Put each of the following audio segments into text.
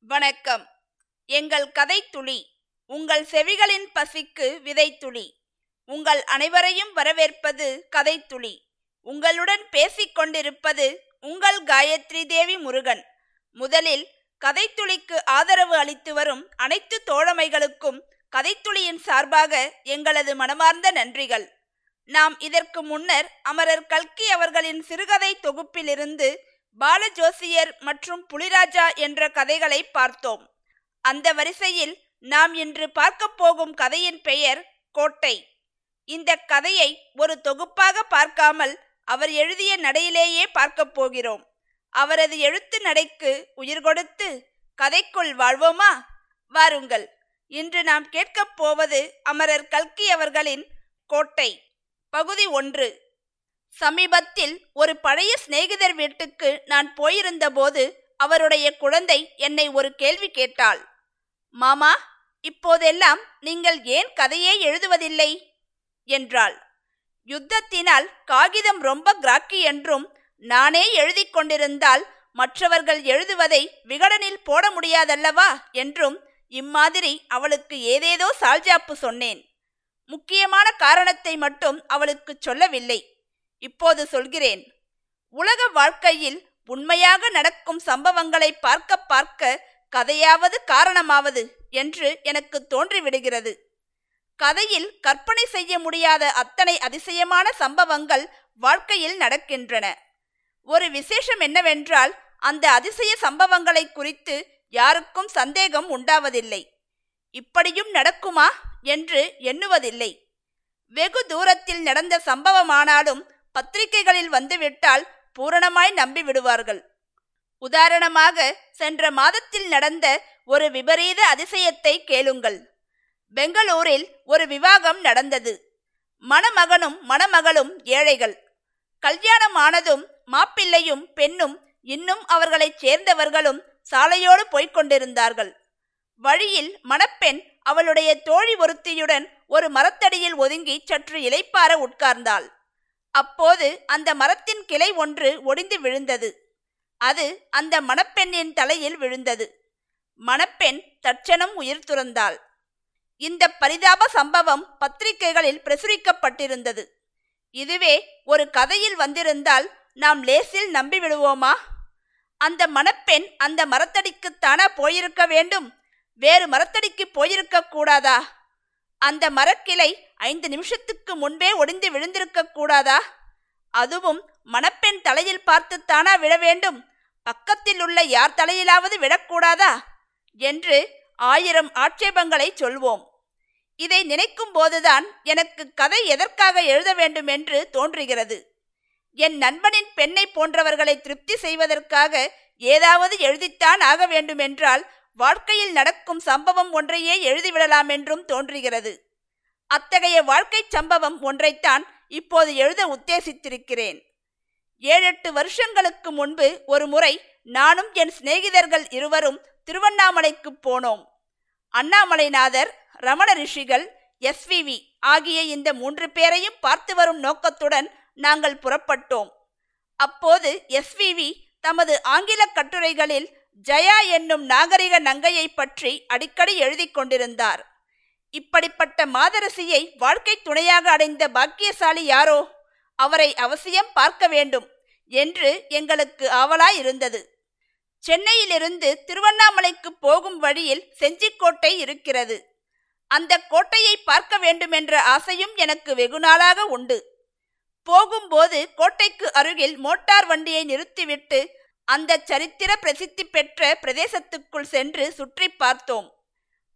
வணக்கம். எங்கள் கதைத்துளி உங்கள் செவிகளின் பசிக்கு விதைத்துளி. உங்கள் அனைவரையும் வரவேற்பது கதைத்துளி. உங்களுடன் பேசிக்கொண்டிருப்பது உங்கள் காயத்ரி தேவி முருகன். முதலில் கதைத்துளிக்கு ஆதரவு அளித்து வரும் அனைத்து தோழமைகளுக்கும் கதைத்துளியின் சார்பாக எங்களது மனமார்ந்த நன்றிகள். நாம் இதற்கு முன்னர் அமரர் கல்கி அவர்களின் சிறுகதை தொகுப்பிலிருந்து பாலஜோசியர் மற்றும் புலிராஜா என்ற கதைகளை பார்த்தோம். அந்த வரிசையில் நாம் இன்று பார்க்க போகும் கதையின் பெயர் கோட்டை. இந்த கதையை ஒரு தொகுப்பாக பார்க்காமல் அவர் எழுதிய நடையிலேயே பார்க்கப் போகிறோம். அவரது எழுத்து நடைக்கு உயிர் கொடுத்து கதைக்குள் வாழ்வோமா? வாருங்கள். இன்று நாம் கேட்கப் போவது அமரர் கல்கி அவர்களின் கோட்டை. பகுதி ஒன்று. சமீபத்தில் ஒரு பழைய சிநேகிதர் வீட்டுக்கு நான் போயிருந்தபோது அவருடைய குழந்தை என்னை ஒரு கேள்வி கேட்டாள். மாமா இப்போதெல்லாம் நீங்கள் ஏன் கதையே எழுதுவதில்லை? என்றாள். யுத்தத்தினால் காகிதம் ரொம்ப கிராக்கி என்றும் நானே எழுதி கொண்டிருந்தால் மற்றவர்கள் எழுதுவதை விகடனில் போட முடியாதல்லவா? என்றும் இம்மாதிரி அவளுக்கு ஏதேதோ சால்ஜாப்பு சொன்னேன். முக்கியமான காரணத்தை மட்டும் அவளுக்கு சொல்லவில்லை. இப்போது சொல்கிறேன். உலக வாழ்க்கையில் உண்மையாக நடக்கும் சம்பவங்களை பார்க்க பார்க்க கதையாவது காரணமாவது என்று எனக்கு தோன்றிவிடுகிறது. கதையில் கற்பனை செய்ய முடியாத அத்தனை அதிசயமான சம்பவங்கள் வாழ்க்கையில் நடக்கின்றன. ஒரு விசேஷம் என்னவென்றால் அந்த அதிசய சம்பவங்களை குறித்து யாருக்கும் சந்தேகம் உண்டாவதில்லை. இப்படியும் நடக்குமா என்று எண்ணுவதில்லை. வெகு தூரத்தில் நடந்த சம்பவமானாலும் பத்திரிகைகளில் வந்துவிட்டால் பூரணமாய் நம்பி விடுவார்கள் உதாரணமாக சென்ற மாதத்தில் நடந்த ஒரு விபரீத அதிசயத்தை கேளுங்கள். பெங்களூரில் ஒரு விவாகம் நடந்தது. மணமகனும் மணமகளும் ஏழைகள். கல்யாணம் ஆனதும் மாப்பிள்ளையும் பெண்ணும் இன்னும் அவர்களைச் சேர்ந்தவர்களும் சாலையோடு போய்க் கொண்டிருந்தார்கள் வழியில் மணப்பெண் அவளுடைய தோழி ஒருத்தியுடன் ஒரு மரத்தடியில் ஒதுங்கி சற்று இலைப்பார உட்கார்ந்தாள். அப்போது அந்த மரத்தின் கிளை ஒன்று ஒடிந்து விழுந்தது. அது அந்த மணப்பெண்ணின் தலையில் விழுந்தது. மணப்பெண் தட்சணம் உயிர் துறந்தாள். இந்த பரிதாப சம்பவம் பத்திரிகைகளில் பிரசுரிக்கப்பட்டிருந்தது. இதுவே ஒரு கதையில் வந்திருந்தால் நாம் லேசில் நம்பிவிடுவோமா? அந்த மணப்பெண் அந்த மரத்தடிக்குத்தானா போயிருக்க வேண்டும்? வேறு மரத்தடிக்கு போயிருக்க கூடாதா? அந்த மரக்கிளை ஐந்து நிமிஷத்துக்கு முன்பே ஒடிந்து விழுந்திருக்க கூடாதா? அதுவும் மணப்பெண் தலையில் பார்த்துத்தானா விழ வேண்டும்? பக்கத்தில் உள்ள யார் தலையிலாவது விடக்கூடாதா என்று ஆயிரம் ஆட்சேபங்களை சொல்வோம். இதை நினைக்கும் போதுதான் எனக்கு கதை எதற்காக எழுத வேண்டும் என்று தோன்றுகிறது. என் நண்பனின் பெண்ணை போன்றவர்களை திருப்தி செய்வதற்காக ஏதாவது எழுதித்தான் ஆக வேண்டுமென்றால் வாழ்க்கையில் நடக்கும் சம்பவம் ஒன்றையே எழுதிவிடலாம் என்றும் தோன்றுகிறது. அத்தகைய வாழ்க்கை சம்பவம் ஒன்றைத்தான் இப்போது எழுத உத்தேசித்திருக்கிறேன். ஏழெட்டு வருஷங்களுக்கு முன்பு ஒரு முறை நானும் என் சிநேகிதர்கள் இருவரும் திருவண்ணாமலைக்கு போனோம். அண்ணாமலைநாதர் ரமண ரிஷிகள் எஸ்விவி ஆகிய இந்த மூன்று பேரையும் பார்த்து வரும் நோக்கத்துடன் நாங்கள் புறப்பட்டோம். அப்போது எஸ்விவி தமது ஆங்கில கட்டுரைகளில் ஜயா என்னும் நாகரிக நங்கையை பற்றி அடிக்கடி எழுதி கொண்டிருந்தார். இப்படிப்பட்ட மாதரசியை வாழ்க்கை துணையாக அடைந்த பாக்கியசாலி யாரோ? அவரை அவசியம் பார்க்க வேண்டும் என்று எங்களுக்கு ஆவலாயிருந்தது. சென்னையிலிருந்து திருவண்ணாமலைக்கு போகும் வழியில் செஞ்சிக்கோட்டை இருக்கிறது. அந்த கோட்டையை பார்க்க வேண்டுமென்ற ஆசையும் எனக்கு வெகுநாளாக உண்டு. போகும்போது கோட்டைக்கு அருகில் மோட்டார் வண்டியை நிறுத்திவிட்டு அந்த சரித்திர பிரசித்தி பெற்ற பிரதேசத்துக்குள் சென்று சுற்றி பார்த்தோம்.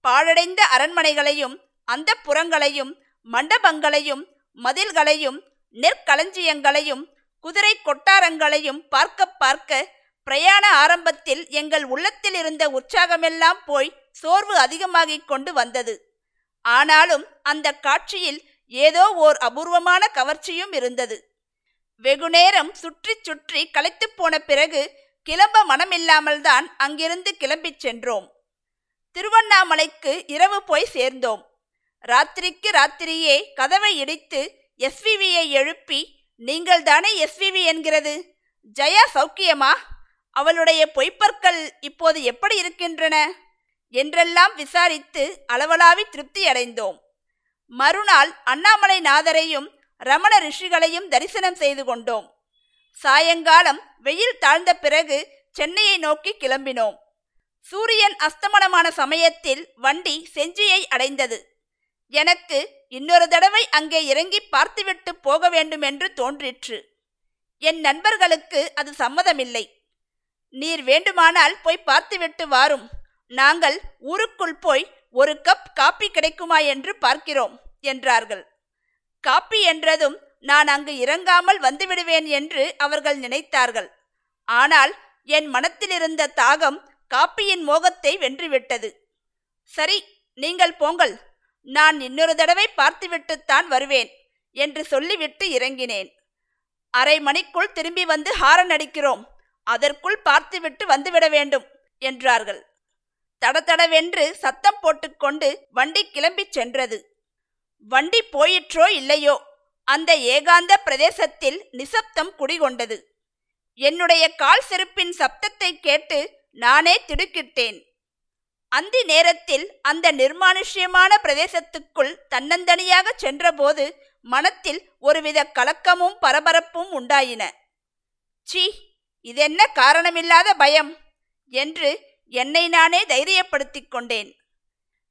பாழடைந்த அரண்மனைகளையும் அந்த புறங்களையும் மண்டபங்களையும் மதில்களையும் நெற்களஞ்சியங்களையும் குதிரை கொட்டாரங்களையும் பார்க்க பார்க்க பிரயாண ஆரம்பத்தில் எங்கள் உள்ளத்தில் இருந்த உற்சாகமெல்லாம் போய் சோர்வு அதிகமாகிக் கொண்டு வந்தது. ஆனாலும் அந்த காட்சியில் ஏதோ ஓர் அபூர்வமான கவர்ச்சியும் இருந்தது. வெகுநேரம் சுற்றி சுற்றி களைத்து போன பிறகு கிளம்ப மனமில்லாமல் தான் அங்கிருந்து கிளம்பிச் சென்றோம். திருவண்ணாமலைக்கு இரவு போய் சேர்ந்தோம். ராத்திரிக்கு ராத்திரியே கதவை இடித்து எஸ்விவியை எழுப்பி நீங்கள் தானே எஸ்விவி என்கிறது? ஜயா சௌக்கியமா? அவளுடைய பொய்ப்பற்கள் இப்போது எப்படி இருக்கின்றன? என்றெல்லாம் விசாரித்து அளவலாவி திருப்தி அடைந்தோம். மறுநாள் அண்ணாமலை நாதரையும் ரமண ரிஷிகளையும் தரிசனம் செய்து கொண்டோம். சாயங்காலம் வெயில் தாழ்ந்த பிறகு சென்னையை நோக்கி கிளம்பினோம். சூரியன் அஸ்தமனமான சமயத்தில் வண்டி செஞ்சியை அடைந்தது. எனக்கு இன்னொரு தடவை அங்கே இறங்கி பார்த்துவிட்டு போக வேண்டும் என்று தோன்றிற்று. என் நண்பர்களுக்கு அது சம்மதமில்லை. நீர் வேண்டுமானால் போய் பார்த்துவிட்டு வாரும். நாங்கள் ஊருக்குள் போய் ஒரு கப் காப்பி கிடைக்குமா என்று பார்க்கிறோம் என்றார்கள். காப்பி என்றதும் நான் அங்கு இறங்காமல் வந்துவிடுவேன் என்று அவர்கள் நினைத்தார்கள். ஆனால் என் மனத்திலிருந்த தாகம் காப்பியின் மோகத்தை வென்றுவிட்டது. சரி நீங்கள் போங்கள். நான் இன்னொரு தடவை பார்த்துவிட்டுத்தான் வருவேன் என்று சொல்லிவிட்டு இறங்கினேன். அரை மணிக்குள் திரும்பி வந்து ஹாரன் அடிக்கிறோம். அதற்குள் பார்த்துவிட்டு வந்துவிட வேண்டும் என்றார்கள். தடதடவென்று சத்தம் போட்டுக்கொண்டு வண்டி கிளம்பிச் சென்றது. வண்டி போயிற்றோ இல்லையோ அந்த ஏகாந்த பிரதேசத்தில் நிசப்தம் குடிகொண்டது. என்னுடைய கால் செருப்பின் சப்தத்தை கேட்டு நானே திடுக்கிட்டேன். அந்தி நேரத்தில் அந்த நிர்மானுஷ்யமான பிரதேசத்துக்குள் தன்னந்தனியாக சென்றபோது மனத்தில் ஒருவித கலக்கமும் பரபரப்பும் உண்டாயின. சீ இதென்ன காரணமில்லாத பயம் என்று என்னை நானே தைரியப்படுத்திக் கொண்டேன்.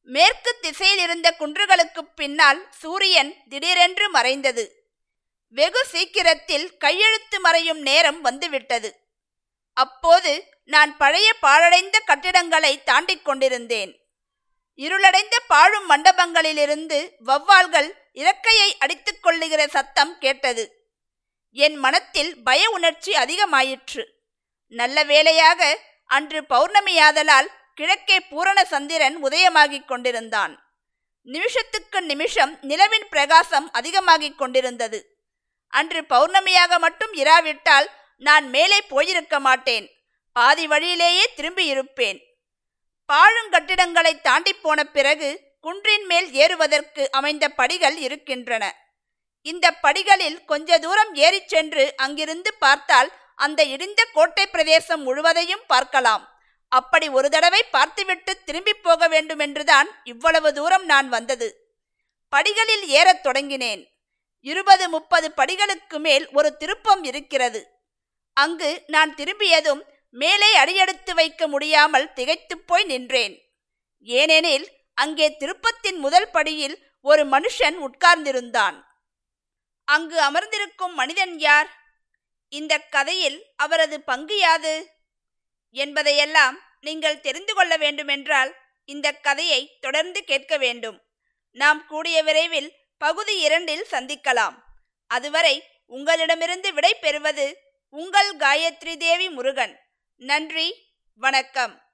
மேற்கு திசையில் இருந்த குன்றுகளுக்கு பின்னால் சூரியன் திடீரென்று மறைந்தது. வெகு சீக்கிரத்தில் கையெழுத்து மறையும் நேரம் வந்துவிட்டது. அப்போது நான் பழைய பாழடைந்த கட்டிடங்களை தாண்டிக் கொண்டிருந்தேன். இருளடைந்த பாழும் மண்டபங்களிலிருந்து வௌவால்கள் இறக்கையை அடித்துக் கொள்ளுகிற சத்தம் கேட்டது. என் மனத்தில் பய உணர்ச்சி அதிகமாயிற்று. நல்ல வேளையாக அன்று பௌர்ணமியாதலால் கிழக்கே பூரண சந்திரன் உதயமாகிக் கொண்டிருந்தான். நிமிஷத்துக்கு நிமிஷம் நிலவின் பிரகாசம் அதிகமாகிக் கொண்டிருந்தது. அன்று பௌர்ணமியாக மட்டும் இராவிட்டால் நான் மேலே போயிருக்க மாட்டேன். பாதி வழியிலேயே திரும்பி இருப்பேன். பாழுங்கட்டிடங்களை தாண்டி போன பிறகு குன்றின் மேல் ஏறுவதற்கு அமைந்த படிகள் இருக்கின்றன. இந்த படிகளில் கொஞ்ச தூரம் ஏறிச் சென்று அங்கிருந்து பார்த்தால் அந்த இடிந்த கோட்டை பிரதேசம் முழுவதையும் பார்க்கலாம். அப்படி ஒரு தடவை பார்த்துவிட்டு திரும்பி போக வேண்டுமென்றுதான் இவ்வளவு தூரம் நான் வந்தது. படிகளில் ஏறத் தொடங்கினேன். இருபது முப்பது படிகளுக்கு மேல் ஒரு திருப்பம் இருக்கிறது. அங்கு நான் திரும்பியதும் மேலே அடியெடுத்து வைக்க முடியாமல் திகைத்துப் போய் நின்றேன். ஏனெனில் அங்கே திருப்பத்தின் முதல் படியில் ஒரு மனுஷன் உட்கார்ந்திருந்தான். அங்கு அமர்ந்திருக்கும் மனிதன் யார்? இந்த கதையில் அவரது பங்கு யாது? என்பதையெல்லாம் நீங்கள் தெரிந்து கொள்ள வேண்டுமென்றால் இந்த கதையை தொடர்ந்து கேட்க வேண்டும். நாம் கூடிய விரைவில் பகுதி இரண்டில் சந்திக்கலாம். அதுவரை உங்களிடமிருந்து விடை பெறுவது உங்கள் காயத்ரி தேவி முருகன். நன்றி வணக்கம்.